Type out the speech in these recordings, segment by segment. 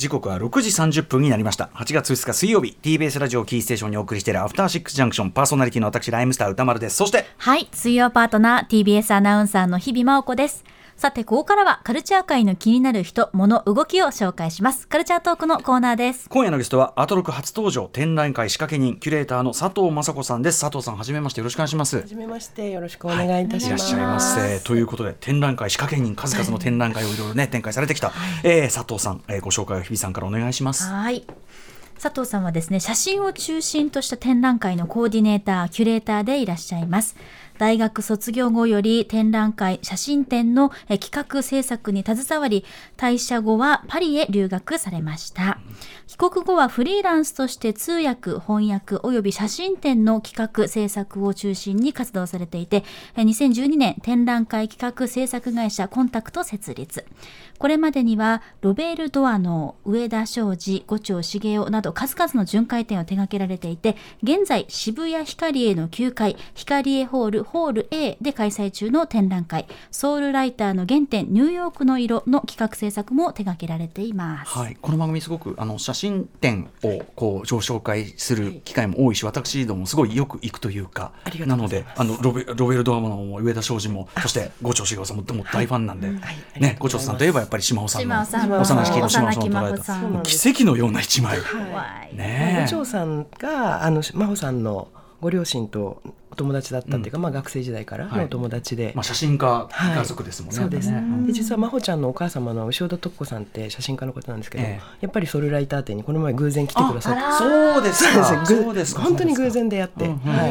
時刻は6時30分になりました。8月2日水曜日 TBS ラジオキーステーションにお送りしているアフターシックスジャンクションパーソナリティの私ライムスター歌丸です。そしてはい水曜パートナー TBS アナウンサーの日々真央子です。さて、ここからはカルチャー界の気になる人、物、動きを紹介します。カルチャートークのコーナーです。今夜のゲストは、アトロク初登場、展覧会仕掛け人、キュレーターの佐藤雅子さんです。佐藤さん、はじめまして、よろしくお願いします。はじめまして、よろしくお願いいたします。はい、いらっしゃいませ。ということで、展覧会仕掛け人、数々の展覧会をいろいろね、展開されてきた、はい、えー、佐藤さん、えー、ご紹介を日比さんからお願いします。はい。佐藤さんはですね、写真を中心とした展覧会のコーディネーター、キュレーターでいらっしゃいます。大学卒業後より展覧会、写真展の企画制作に携わり、退社後はパリへ留学されました。帰国後はフリーランスとして通訳、翻訳及び写真展の企画制作を中心に活動されていて、2012年展覧会企画制作会社コンタクト設立。これまでにはロベール・ドアノー、上田昌司、五丁茂雄など数々の巡回展を手掛けられていて、現在渋谷ヒカリエの9階、ヒカリエホールホール A で開催中の展覧会、ソウルライターの原点ニューヨークの色の企画制作も手掛けられています。はい、この番組すごくあの写真展をこうご紹介する機会も多いし、私どもすごいよく行くというか、なのであのロベロベルドアノーも上田昌司もそして五丁茂雄さんもも大ファンなんで、はい、ね五丁さんといえばぱり島尾さんの幼き日の島尾さんを捉えた奇跡のような一枚。ね、五条さんがあの真帆さんのご両親とお友達だったっていうか、うん、まあ学生時代からのお友達で、はい、まあ写真家家族ですもんね。はい、そうです。で実は真帆ちゃんのお母様の牛尾田徳子さんって写真家の方なんですけど、ええ、やっぱりソルライター展にこの前偶然来てくださって、そうですか。そうです。本当に偶然出会って、うん、は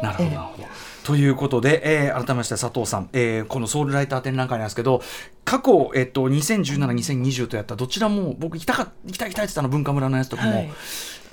い。なるほど。ということで、えー、改めまして佐藤さん、えー、このソウルライター展覧会なんですけど過去、えっと、2017、2020とやったどちらも僕行きたか行きたい行きたいって言ったの文化村のやつとかも、はい、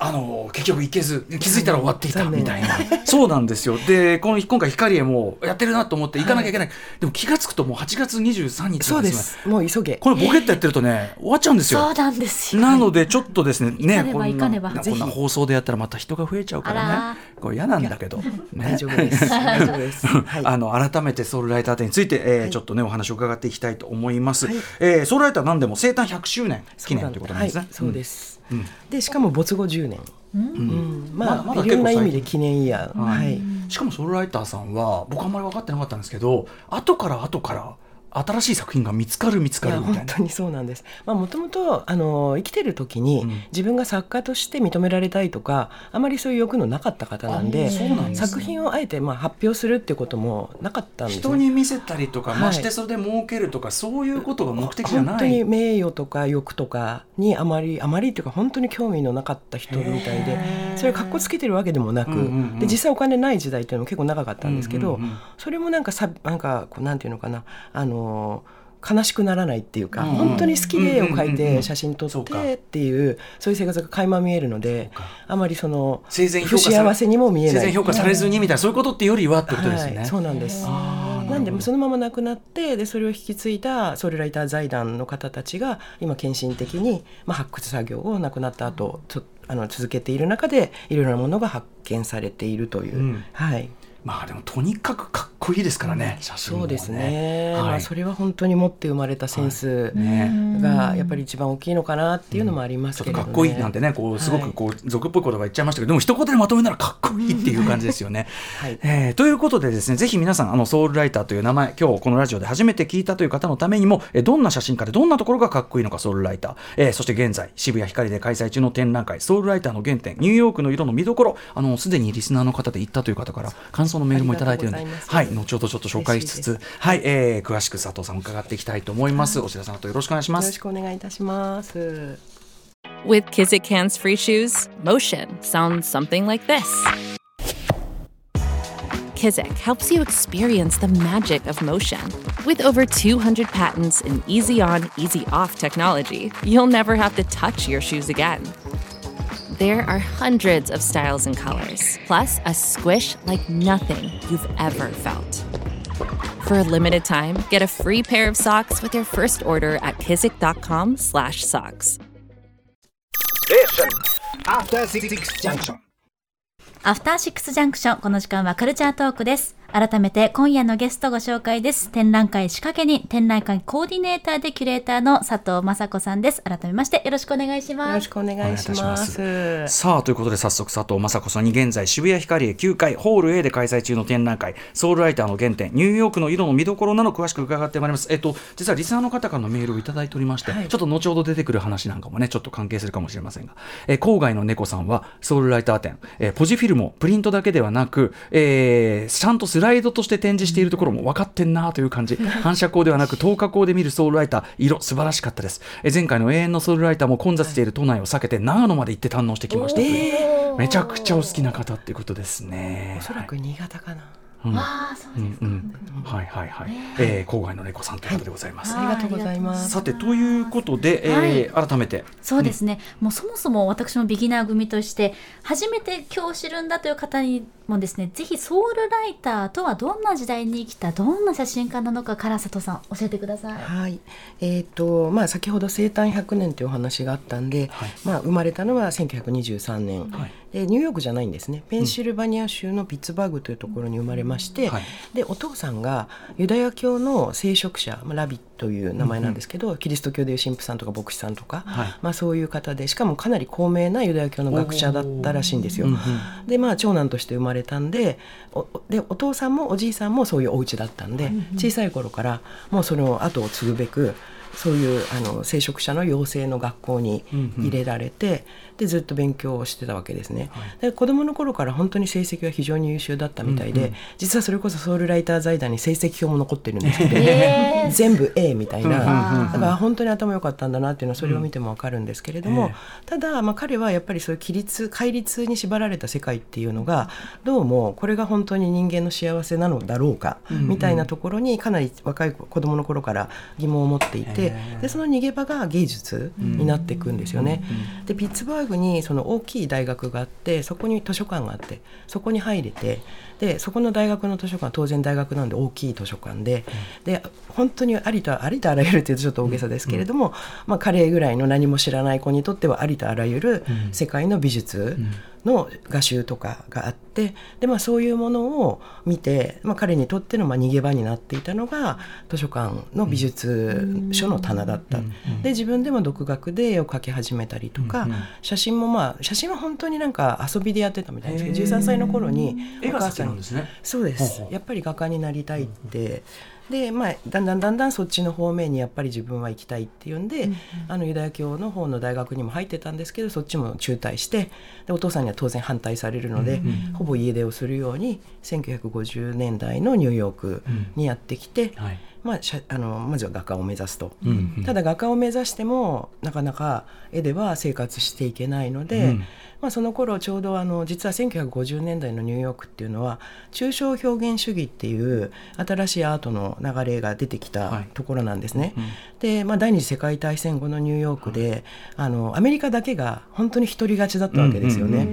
あの結局行けず気づいたら終わっていたみたいな、そうなんですよ。でこの今回光栄もやってるなと思って行かなきゃいけない、はい、でも気が付くともう8月23日そうです。もう急げ。このボケットやってるとね終わっちゃうんですよ。そうなんですよ。なのでちょっとですねねこんなこんな放送でやったらまた人が増えちゃうからね。これ嫌なんだけど、ね、大丈夫です。大丈夫です、はい、あの改めてソウルライター展について、えー、はい、ちょっとねお話を伺っていきたいと思います、はい、えー、ソウルライターなんでも生誕100周年記念ということなんですね。そうです、うん、でしかも没後10年。うん、まあ、まあ、いろんな意味で記念イヤー、はい、しかもソウルライターさんは僕あんまり分かってなかったんですけど後から後から新しい作品が見つかる見つかるみたいな。本当にそうなんです。もともと生きてる時に、うん、自分が作家として認められたいとかあまりそういう欲のなかった方なんで、ね、作品をあえてまあ発表するっていうこともなかったんです、ね、人に見せたりとか、はい、ましてそれで儲けるとかそういうことが目的じゃない。本当に名誉とか欲とかにあまりあまりっていうか本当に興味のなかった人みたいでそれかっこつけてるわけでもなく、うんうんうん、で実際お金ない時代っていうのも結構長かったんですけど、うんうんうん、それもなんかさなんかこうなんていうのかなあの悲しくならないっていうか、うん、本当に好きで絵を描いて写真撮ってっていうそういう生活が垣間見えるのであまりその不幸せにも見えない。生前評価されずにみたいなそういうことってよりはってことですね、はい、そうなんです。なんでそのまま亡くなってでそれを引き継いだソウルライター財団の方たちが今献身的に、まあ、発掘作業を亡くなった後あの続けている中でいろいろなものが発見されているという、うん、はい。まあでもとにかくこいいですからね、写真、ね、そうですね、はい、まあ、それは本当に持って生まれたセンスがやっぱり一番大きいのかなっていうのもありますけど、ね、かっこいいなんてねこうすごくこう俗っぽい言葉言っちゃいましたけどでも一言でまとめならかっこいいっていう感じですよね。はい。えー、ということでですねぜひ皆さんあのソウルライターという名前今日このラジオで初めて聞いたという方のためにもえどんな写真家でどんなところがかっこいいのかソウルライター、えー、そして現在渋谷光で開催中の展覧会ソウルライターの原点ニューヨークの色の見どころあのすでにリスナーの方で行ったという方から感想のメールもいただいているので。はい後ほどちょっと紹介しつつはい、えー、詳しく佐藤さん伺っていきたいと思います、はい、お知らせの後よろしくお願いしますよろしくお願いいたします With Kizik hands free shoes, motion sounds something like this Kizik helps you experience the magic of motion. With over 200 patents and easy on, easy off technology, you'll never have to touch your shoes again. there are hundreds of styles and colors, plus a squish like nothing you've ever felt. For a limited time, get a free pair of socks with your first order at kizik.com/socks. After Six Junction. After Six Junction この時間はカルチャートークです。改めて今夜のゲストご紹介です。展覧会仕掛けに展覧会コーディネーターでキュレーターの佐藤雅子さんです。改めましてよろしくお願いしよます。ろしくお願いします。さあということで早速佐藤雅子さんに現在渋谷ヒカリエ9階ホール A で開催中の展覧会ソウルライターの原点ニューヨークの色の見どころなど詳しく伺ってまいりますえっと実はリスナーの方からのメールをいただいておりまして、はいちょっと後ほど出てくる話なんかもねちょっと関係するかもしれませんが、えー郊外の猫さんはソウルライター展、えーポジフィルムをプリントだけではなく、えーちゃんとスライドとして展示しているところも分かってんなという感じ。反射光ではなく透過光で見るソウルライター。色素晴らしかったです、えー前回の永遠のソウルライターも混雑している都内を避けて長野まで行って堪能してきましたという。めちゃくちゃお好きな方っていうことですね。おそらく新潟かな。ああ、そうですか。うん。はいはいはい、えー郊外の猫さんということでございます、ありがとうございます。さてということで、えー改めて。そうですね、もうそもそも私もビギナー組として初めて今日知るんだという方にもですねぜひソウルライターとはどんな時代に生きたどんな写真家なのかから佐藤さん教えてください。はい、えっ、とまあ先ほど生誕100年というお話があったんで、はい。まあ生まれたのは1923年、はい。でニューヨークじゃないんですね。ペンシルバニア州のピッツバーグというところに生まれまして、はい。でお父さんがユダヤ教の聖職者、まあラビという名前なんですけど、キリスト教でいう神父さんとか牧師さんとか、はい。まあそういう方でしかもかなり高名なユダヤ教の学者だったらしいんですよ。うんうん。でまあ長男として生まれたんでおでお父さんもおじいさんもそういうお家だったんで、小さい頃からもうその後を継ぐべくそういうあの聖職者の養成の学校に入れられて、でずっと勉強をしてたわけですね。で子供の頃から本当に成績は非常に優秀だったみたいで、実はそれこそソウルライター財団に成績表も残ってるんですけど、えー。全部 A みたいな、うんだから本当に頭良かったんだなっていうのはそれを見ても分かるんですけれども、えただ、まあ、彼はやっぱりそういう規律戒律に縛られた世界っていうのがどうもこれが本当に人間の幸せなのだろうか、みたいなところにかなり若い子供の頃から疑問を持っていて、えでその逃げ場が芸術になっていくんですよね。でピッツバーグにその大きい大学があってそこに図書館があってそこに入れてでそこの大学の図書館は当然大学なんで大きい図書館で,、で本当にありとありとあらゆるっていうとちょっと大げさですけれども、まあ、彼ぐらいの何も知らない子にとってはありとあらゆる世界の美術の画集とかがあってで、まあ、そういうものを見て、まあ、彼にとってのまあ逃げ場になっていたのが図書館の美術書の棚だった。で自分でも独学で絵を描き始めたりとか、写真もまあ写真は本当になんか遊びでやってたみたいですけど13歳の頃に絵が好お母さんに。きなんですね。そうです。やっぱり画家になりたいって、でまあだんだんだんだんそっちの方面にやっぱり自分は行きたいっていうんで、あのユダヤ教の方の大学にも入ってたんですけどそっちも中退してでお父さんには当然反対されるので、ほぼ家出をするように1950年代のニューヨークにやってきて、はい。まあ、しゃあのまずは画家を目指すと。うんうん。ただ画家を目指してもなかなか絵では生活していけないので、うんまあ、その頃ちょうどあの実は1950年代のニューヨークっていうのは抽象表現主義っていう新しいアートの流れが出てきはい。たところなんですね。うんで、まあ、第二次世界大戦後のニューヨークで、あのアメリカだけが本当に独り勝ちだったわけですよね。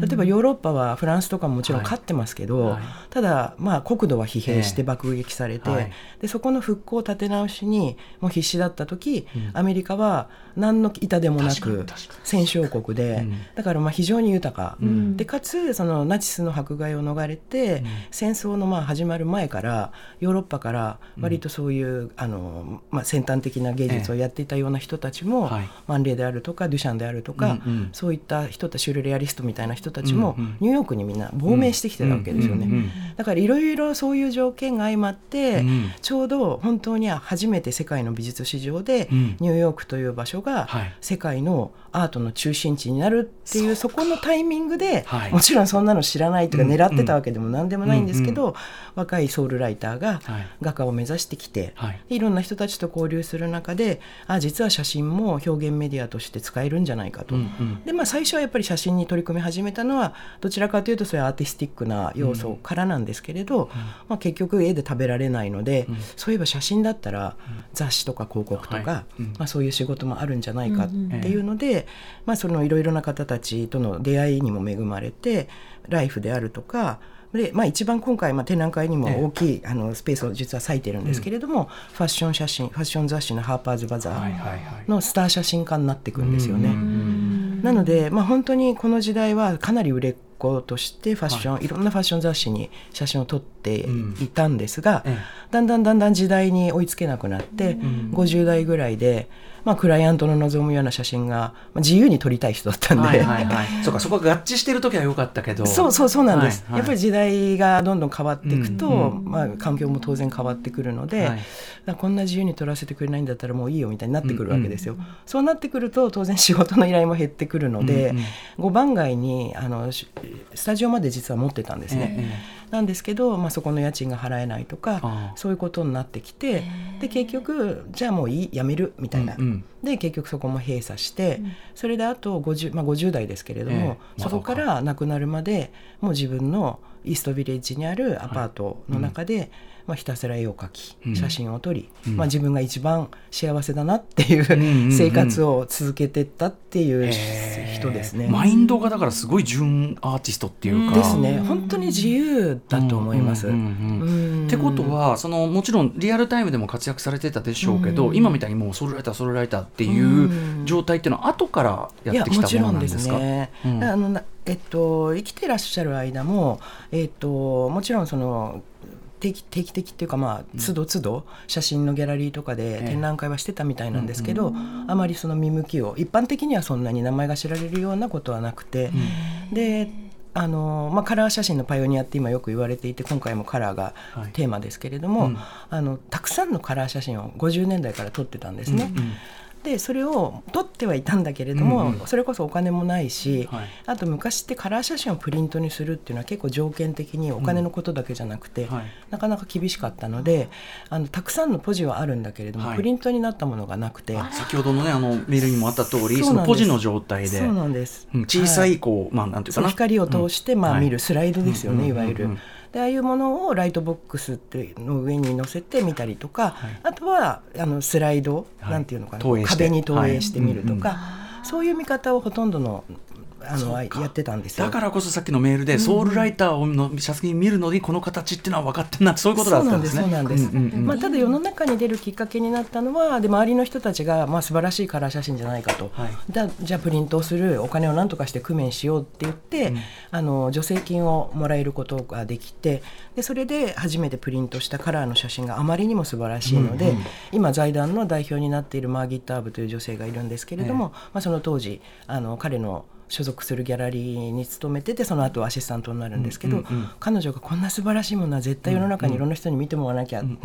例えばヨーロッパはフランスとかももちろんはい。勝ってますけど、はい。ただまあ国土は疲弊して爆撃されて、はい。でそこの復興立て直しにもう必死だった時、アメリカは何の痛でもなく戦勝国で、うん。だからまあ非常に豊か、ん。でかつそのナチスの迫害を逃れて、戦争のまあ始まる前からヨーロッパから割とそういう、あのまあ、先端的な芸術をやっていたような人たちも、はい。マンレーであるとかデュシャンであるとか、うんうん。そういった人たちシュルレアリストみたいな人たちも、うんうんニューヨークにみんな亡命してきてたわけですよね。うんうんうんだからいろいろそういう条件が相まって、うん。ちょうど本当に初めて世界の美術史上で、うん。ニューヨークという場所がはい。世界のアートの中心地になるっていうそこのタイミングで、はい。もちろんそんなの知らないとかうん狙ってたわけでも何でもないんですけど、若いソウルライターがはい。画家を目指してきて、はい。い、ろんな人たちと交流する中であ実は写真も表現メディアとして使えるんじゃないかと。うんうん。でまあ、最初はやっぱり写真に取り組み始めたのはどちらかというとそういうアーティスティックな要素からなんですけれど、まあ、結局絵で食べられないので、そういえば写真だったら雑誌とか広告とか、はい。うん。まあ、そういう仕事もあるんじゃないかっていうので、まあ、そのいろいろな方たちとの出会いにも恵まれてライフであるとかで、まあ、一番今回、まあ、展覧会にも大きい、あのスペースを実は割いてるんですけれども、ファッション写真ファッション雑誌の「ハーパーズ・バザはいーはいはい。のスター写真家になっていくんですよね。うんうんなので、まあ、本当にこの時代はかなり売れっ子としてファッション、い、ろんなファッション雑誌に写真を撮っていたんですが、えだんだんだんだん時代に追いつけなくなって、50代ぐらいで、まあ、クライアントの望むような写真が、まあ、自由に撮りたい人だったんで。はいはいはい。そうかそこが合致してる時は良かったけど。そうそうそうなんです、はいはい。やっぱり時代がどんどん変わっていくと、うんまあ、環境も当然変わってくるので、はい。こんな自由に撮らせてくれないんだったらもういいよみたいになってくるわけですよ。そうなってくると当然仕事の依頼も減ってくるので、うんうん5番街にあのしスタジオまで実は持ってたんですね。えなんですけど、まあ、そこの家賃が払えないとかそういうことになってきてで結局じゃあもういいやめるみたいな、うんうんで結局そこも閉鎖して、それであと 50,、まあ、50代ですけれども、ええ。そこから亡くなるまでもう自分のイーストビレッジにあるアパートの中で、まあ、ひたすら絵を描きうん。写真を撮り、うん。まあ、自分が一番幸せだなっていんうんううん。生活を続けてったっていうえ人ですね。マインドがだからすごい純アーティストっていうか。ですね。本当に自由だと思います。うんうんうんうんうん。ってことはそのもちろんリアルタイムでも活躍されてたでしょうけど、今みたいにもうソウルライターソウルライターっていう状態っていうのは後からやってきたものなんですか？いやもちろんですね。うん。あのなえっと生きてらっしゃる間もえっともちろんその定期定期的っていうかまあ都度都度写真のギャラリーとかでええ。展覧会はしてたみたいなんですけど、あまりその見向きを一般的にはそんなに名前が知られるようなことはなくて、であのまあ、カラー写真のパイオニアって今よく言われていて今回もカラーがはい。テーマですけれども、うん。あのたくさんのカラー写真を50年代から撮ってたんですね。うんうんでそれを撮ってはいたんだけれども、うんうん。それこそお金もないし、はい。あと昔ってカラー写真をプリントにするっていうのは結構条件的にお金のことだけじゃなくて、はい。なかなか厳しかったのであのたくさんのポジはあるんだけれども、はい。プリントになったものがなくて先ほどのねあのメールにもあった通りそのポジの状態でそうなんです、うん小さいこう、まあなんていうかな。光を通して、まあ、はい。見るスライドですよね、うん。いわゆる。うんうんうんでああいうものをライトボックスっていうの上に載せて見たりとか、はいあとはあのスライド、はいなんていうのかな壁に投影してみるとか、はいそういう見方をほとんどのあのやってたんですよ。だからこそさっきのメールで、ソウルライターをの写真見るのにこの形っていうのは分かってんなそういうことだったんですね。そうなんですまあ、ただ世の中に出るきっかけになったのはで周りの人たちが、まあ、素晴らしいカラー写真じゃないかと、はいだじゃあプリントをするお金を何とかして工面しようって言って、うんあの助成金をもらえることができてでそれで初めてプリントしたカラーの写真があまりにも素晴らしいので、うんうん今財団の代表になっているマーギット・アーブという女性がいるんですけれども、まあ、その当時あの彼の所属するギャラリーに勤めててその後アシスタントになるんですけど、うんうんうん。彼女がこんな素晴らしいものは絶対世の中にいろんな人に見てもらわなきゃって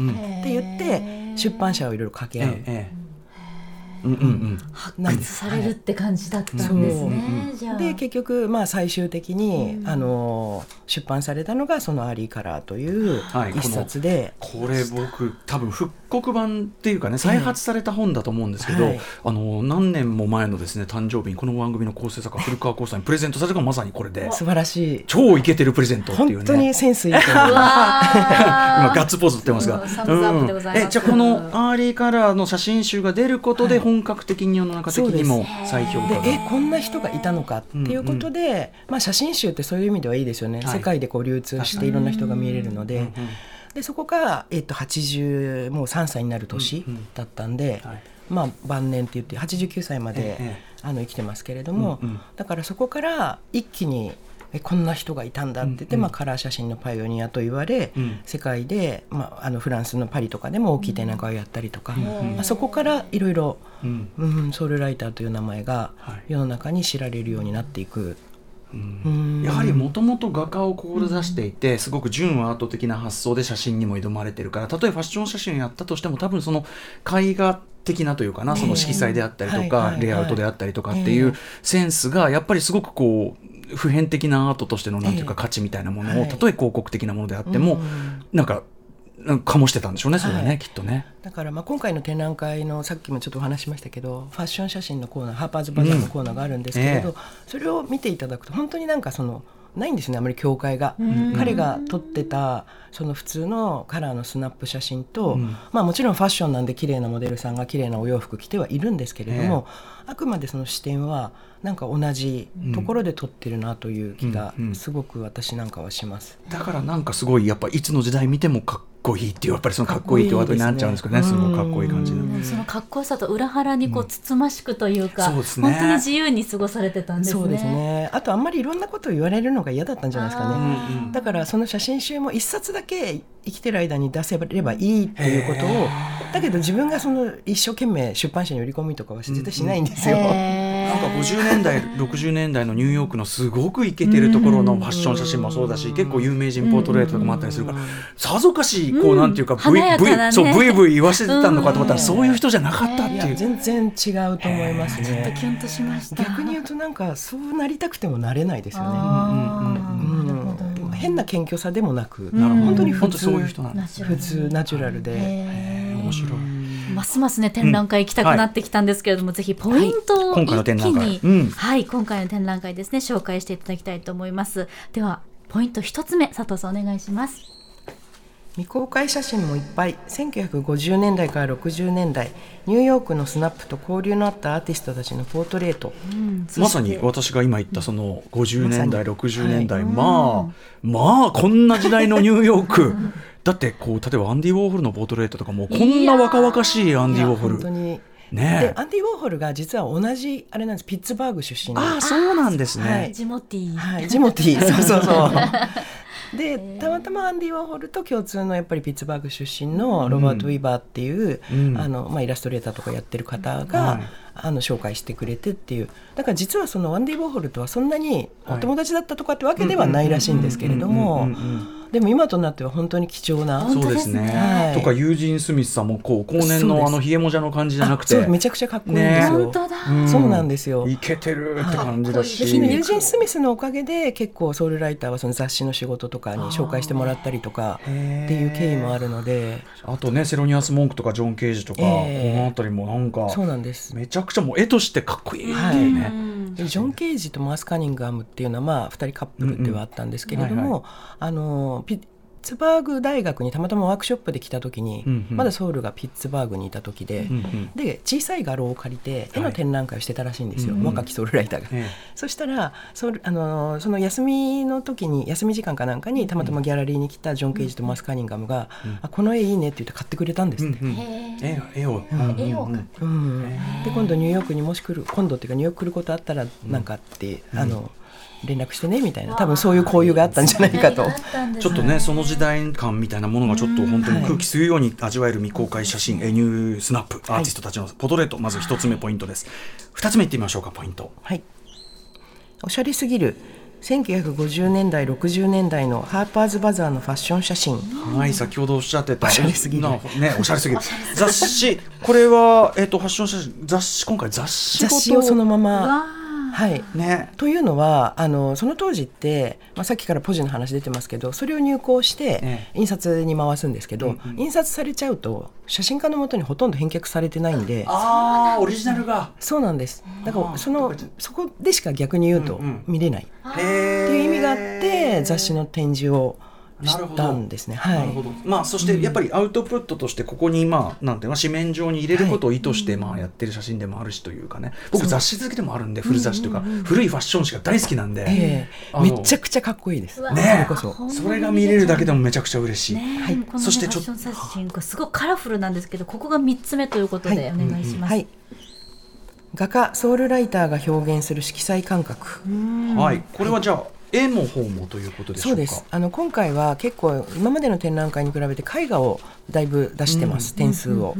言って出版社をいろいろ掛け合う。発掘されるって感じだったんですね。じゃあ。で結局まあ最終的に、あの出版されたのがその「アリーカラー」というはい一冊で、これ僕多分復刻版っていうかね再発された本だと思うんですけど、はい。あの何年も前のですね誕生日にこの番組の構成作家古川光さんにプレゼントされたのがまさにこれで素晴らしい。超イケてるプレゼントっていうね。本当にセンスいい今 ガッツポーズってますが、うんサムズアップでございます。えじゃあこのアーリーカラーの写真集が出ることで本格的に世の中的にも再評価でえこんな人がいたのかっていうことで、まあ、写真集ってそういう意味ではいいですよね、はい。世界でこう流通していろんな人が見れるので。うんうんでそこが、えっと、80もう3歳になる年うんうん。だったんで、はいまあ晩年って言って89歳まで、ええ。あの生きてますけれども、うんうん。だからそこから一気にえこんな人がいたんだって言って、うんうん。まあ、カラー写真のパイオニアと言われ、うん。世界で、まあ、あのフランスのパリとかでも大きい展覧会をやったりとか、ん。まあ、そこからいろいろうん。うんソウルライターという名前がはい。世の中に知られるようになっていく。やはりもともと画家を志していて、すごく純アート的な発想で写真にも挑まれてるから例えばファッション写真をやったとしても多分その絵画的なというかな、その色彩であったりとか、レイアウトであったりとかっていうセンスがやっぱりすごくこう普遍的なアートとしてのなんていうかええ。価値みたいなものを、はい。たとえ広告的なものであっても、うんなんかか醸してたんでしょうねそれはね、はい。きっとね。だからまあ今回の展覧会のさっきもちょっとお話ししましたけどファッション写真のコーナーハーパーズバザーのコーナーがあるんですけれど、うん。え。それを見ていただくと本当になんかそのないんですねあまり境界が、彼が撮ってたその普通のカラーのスナップ写真と、うん。まあもちろんファッションなんで綺麗なモデルさんが綺麗なお洋服着てはいるんですけれども、あくまでその視点はなんか同じところで撮ってるなという気がすごく私なんかはします。だからなんかすごいやっぱいつの時代見てもかっこいいっていうやっぱりそのかっこいいってワードになっちゃうんですけどねすごいかっこいい感じの。うんそのかっこよさと裏腹にこうつつましくというか、そうですね本当に自由に過ごされてたんですね。そうですね。あとあんまりいろんなことを言われるのが嫌だったんじゃないですかね。うんうんだからその写真集も一冊だけ生きてる間に出せればいいっていうことをだけど自分がその一生懸命出版社に売り込みとかは絶対しないんですよ。なんか50年代60年代のニューヨークのすごくイケてるところのファッション写真もそうだし結構有名人ポートレートとかもあったりするからさぞかしこうなんていうか華ブイやかなね。そうブイブイ言わせてたのかと思ったらそういう人じゃなかったっていう。いや全然違うと思いますちょっとね。キュンとしました。逆に言うとなんかそうなりたくてもなれないですよね。変な謙虚さでもなく、本当に普通本当そういう人なんだナチュラル普通ナチュラルで。面白い。ますますね展覧会行きたくなってきたんですけれども、ぜひポイントをはい。今回の一気展覧会。に、うん。はい今回の展覧会ですね紹介していただきたいと思います。ではポイント一つ目佐藤さんお願いします未公開写真もいっぱい1950年代から60年代ニューヨークのスナップと交流のあったアーティストたちのポートレート。まさに私が今言ったその50年代、まさに。60年代、まあ、まあ、こんな時代のニューヨーク。だってこう例えばアンディ・ウォーホルのポートレートとかもうこんな若々しいアンディ・ウォーホル。本当に。ねえ。でアンディ・ウォーホルが実は同じあれなんですピッツバーグ出身ああそうなんですね、はい。ジモティー、はい、ジモティー。そうそうそう でたまたまアンディ・ワーホルと共通のやっぱりピッツバーグ出身のロバート・ウィーバーっていう、うん。あのまあ、イラストレーターとかやってる方が、はいあの紹介してくれてっていう。だから実はそのアンディ・ウォーホルとはそんなにお友達だったとかってわけではないらしいんですけれどもうんうんうんうんでも今となっては本当に貴重なそうですね。はい。とかユージン・スミスさんもこう後年のあのひげもじゃの感じじゃなくて。めちゃくちゃかっこいいんですよ、本当だ、ん。そうなんですよ。いけてるって感じだし、でそのユージン・スミスのおかげで結構ソウルライターはその雑誌の仕事とかに紹介してもらったりとかっていう経緯もあるので。あとねセロニアス・モンクとかジョン・ケージとか、ええ。この辺りもなんかそうなんです。めちゃくちゃもう絵としてかっこいいっていうね、でジョン・ケージとマース・カニンガムっていうのはまあ2人カップルではあったんですけれども、あのピッツバーグ大学にたまたまワークショップで来た時に、うんうん。まだソウルがピッツバーグにいた時で、うんうん。で小さい画廊を借りて絵の展覧会をしてたらしいんですよ、うんうん。若きソウルライターが。えそしたらソウルあのその休みの時に休み時間かなんかにたまたまギャラリーに来たジョン・ケージとマース・カニンガムが「あこの絵いいね」って言って買ってくれたんですって。うんうん。絵絵を、うんうん。うん。絵をで今度ニューヨークにもし来る今度っていうかニューヨーク来ることあったらなんかって、あの連絡してねみたいな。多分そういう交友があったんじゃないかと。ちょっとねその時代感みたいなものがちょっと本当に空気吸うように味わえる未公開写真、えニュースナップアーティストたちのポートレートまず一つ目ポイントです。二つ目いってみましょうかポイント。はい、おしゃれすぎる1950年代60年代のハーパーズバザーのファッション写真。はい先ほどおっしゃってたおしゃれすぎる。なね おしゃれすぎる。雑誌。これはえっ、とファッション写真雑誌今回雑誌雑誌をそのままわはい。ね。というのはあのその当時って、まあ、さっきからポジの話出てますけどそれを入稿してえ印刷に回すんですけど、うんうん。印刷されちゃうと写真家のもとにほとんど返却されてないんでああオリジナルが。そうなんです。だからそのそこでしか逆に言うとうんうん。見れない。っへていう意味があって雑誌の展示をしたんですね。はなるほいど。まあそしてやっぱりアウトプットとしてここにまあなんていうの紙面上に入れることを意図してまあやってる写真でもあるしというかね。僕雑誌好きでもあるんで古雑誌というか古いファッション誌が大好きなんで、ええ。あのめちゃくちゃかっこいいです。うわそれこそ。それが見れるだけでもめちゃくちゃ嬉しい。ねはい。このねそしてちょっファッション写真がすごいカラフルなんですけどここが三つ目ということでお願いします、はい。画家ソウルライターが表現する色彩感覚。はい、これはじゃあ絵も本もということでしょうか？そうです。あの今回は結構今までの展覧会に比べて絵画をだいぶ出してます、点数を、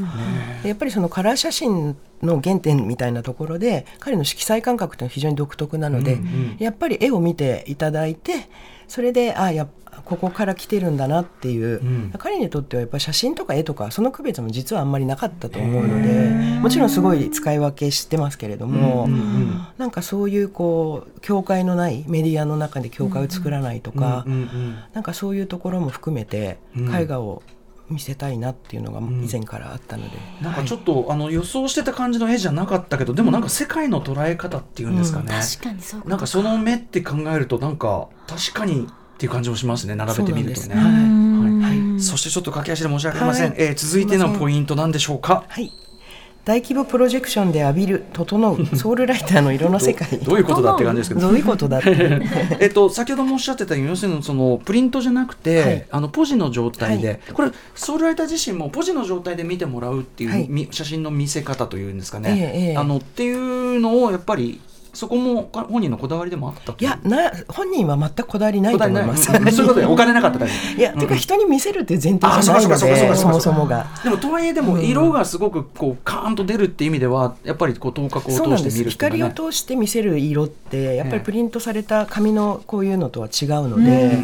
でやっぱりそのカラー写真の原点みたいなところで彼の色彩感覚というのは非常に独特なので、やっぱり絵を見ていただいてそれであやここから来てるんだなっていう、ん。彼にとってはやっぱり写真とか絵とかその区別も実はあんまりなかったと思うのでもちろんすごい使い分けしてますけれども、うんうんなんかそういうこう境界のないメディアの中で境界を作らないとか、うんうん。なんかそういうところも含めてうん。絵画を見せたいなっていうのが以前からあったので、なんかちょっと、あの予想してた感じの絵じゃなかったけどでもなんか世界の捉え方っていうんですかね、確かにそうなんかその目って考えるとなんか確かにっていう感じもしますね並べてみるとね。そしてちょっと駆け足で申し訳ありません、はい。えー続いてのポイントなんでしょうか？はい大規模プロジェクションで浴びる整う ソウルライターの色の世界。どういうことだって感じですけど。どういうことだって。えっと、先ほどもおっしゃってたように要するにそのプリントじゃなくて、はい。あのポジの状態で、はい。これソウルライター自身もポジの状態で見てもらうっていう、はい。み写真の見せ方というんですかね、ええええ。あのっていうのをやっぱりそこもか本人のこだわりでもあったと？いやな本人は全くこだわりないこと思います。うんそういうことでお金なかっただけ。いや、てか人に見せるっていう前あ提じゃないのそうかそうかそうかで、そもそもが。でもとはいえでも色がすごくこうカーンと出るっていう意味ではやっぱりこう頭角を通して見るっていう光を通して見せる色ってやっぱりプリントされた紙のこういうのとは違うので,、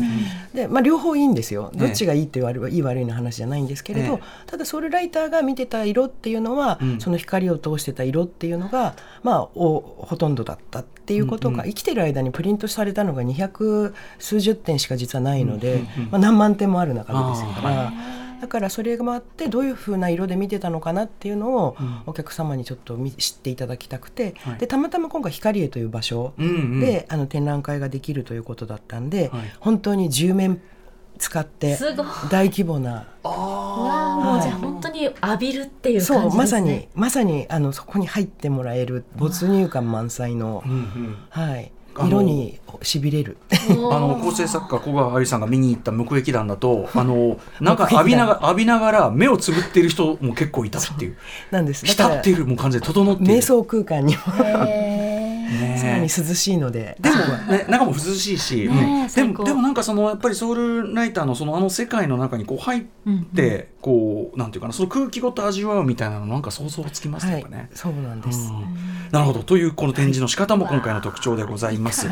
でまあ、両方いいんですよ。どっちがいいって言わればいい悪いの話じゃないんですけれど、えただソウルライターが見てた色っていうのは、うん。その光を通してた色っていうのが、まあ、おほとんどだったっていうことが、うんうん。生きてる間にプリントされたのが200数十点しか実はないので、うんうんうんまあ、何万点もある中でですかあら。だからそれがあってどういうふうな色で見てたのかなっていうのをうん。お客様にちょっと見知っていただきたくて、はい。でたまたま今回光栄という場所うんうん。で、あの展覧会ができるということだったんで、はい。本当に10面使ってすごい。大規模な。うわーもうじゃあ本当に浴びるっていう感じですね。そうまさにまさにあのそこに入ってもらえる没入感満載のう、んうん。はい、色にしびれる。あの構成作家古賀愛さんが見に行った無劇団だと あのなんか浴びながら浴びながら目をつぶってる人も結構いたっていう。なんです。浸っているもう完全に整っている。瞑想空間にもねさらに涼しいので。でも、ね、中も涼しいし、でもでもなんかそのやっぱりソウルライターのそのあの世界の中にこう入って、こうなんていうかなその空気ごと味わうみたいなのなんか想像つきますはいよね。、そうなんです。うん。なるほど。というこの展示の仕方も今回の特徴でございます。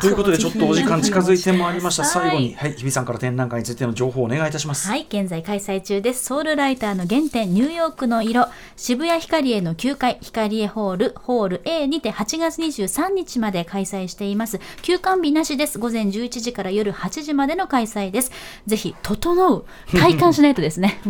ということでちょっとお時間近づいてまいりました。はい最後に、はい、日比さんから展覧会についての情報をお願いいたします。はい、現在開催中です。ソウルライターの原点、ニューヨークの色、渋谷ヒカリエの9階、ヒカリエホール、ホール A にて8月23日まで開催しています。休館日なしです。午前11時から夜8時までの開催です。ぜひ、整う、体感しないとですね。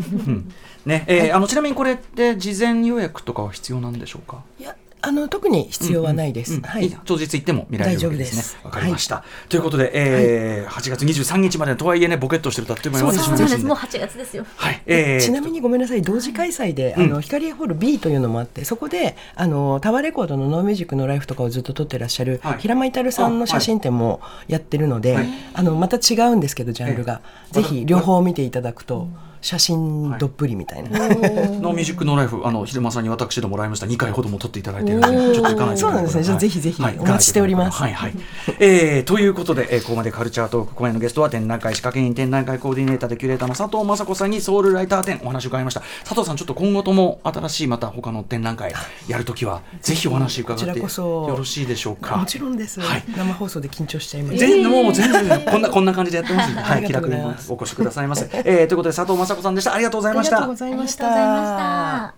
ねえーあのちなみにこれって事前予約とかは必要なんでしょうか？いやあの特に必要はないです。うんはいい当日行っても見られるわけですね大丈夫です。わかりました。ということで、えー8月23日までとはいえねボケっとしてるとあっという間に終わってす。まいますんでもう。8月ですよ。はい。えーちなみにごめんなさい同時開催で、あの光ホール B というのもあってそこであのタワーレコードの「ノーミュージックのライフ」とかをずっと撮ってらっしゃる、はい平間至さんの写真展もやってるので、はいあのまた違うんですけどジャンルが、ええぜひ両方見ていただくと写真どっぷりみたいな。ノーミュージックノーライフあの昼間さんに私どもらいました。2回ほども撮っていただいているので。ちょっと行かないそうなんですね。じゃあぜひぜひお待ちしております。はいはい、えーということで、えーここまでカルチャートーク。今夜のゲストは展覧会仕掛け人展覧会コーディネーターでキュレーターの佐藤雅子さんにソウルライター展お話を伺いました。佐藤さんちょっと今後とも新しいまた他の展覧会やるときはぜひお話伺ってよろしいでしょうか？もちろんです、はい。生放送で緊張しちゃいます。全もう全然こんなこんな感じでやってますんで、はい、気楽にお越しくださいませ。えー、ということで佐藤雅子さんでした。ありがとうございました。ありがとうご。ざいました。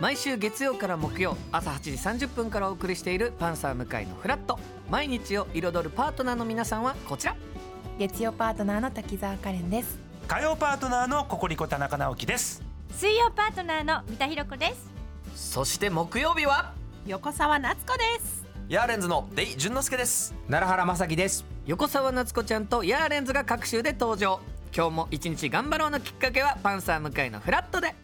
毎週月曜から木曜朝8時30分からお送りしているパンサー向井のフラット。毎日を彩るパートナーの皆さんはこちら。月曜パートナーの滝沢カレンです。火曜パートナーのココリコ田中直樹です。水曜パートナーの三田寛子です。そして木曜日は？横澤夏子です。ヤーレンズのデイ淳之介です。奈良原まさきです横澤夏子ちゃんとヤーレンズが各週で登場。今日も一日頑張ろうのきっかけはパンサー向井のフラットで。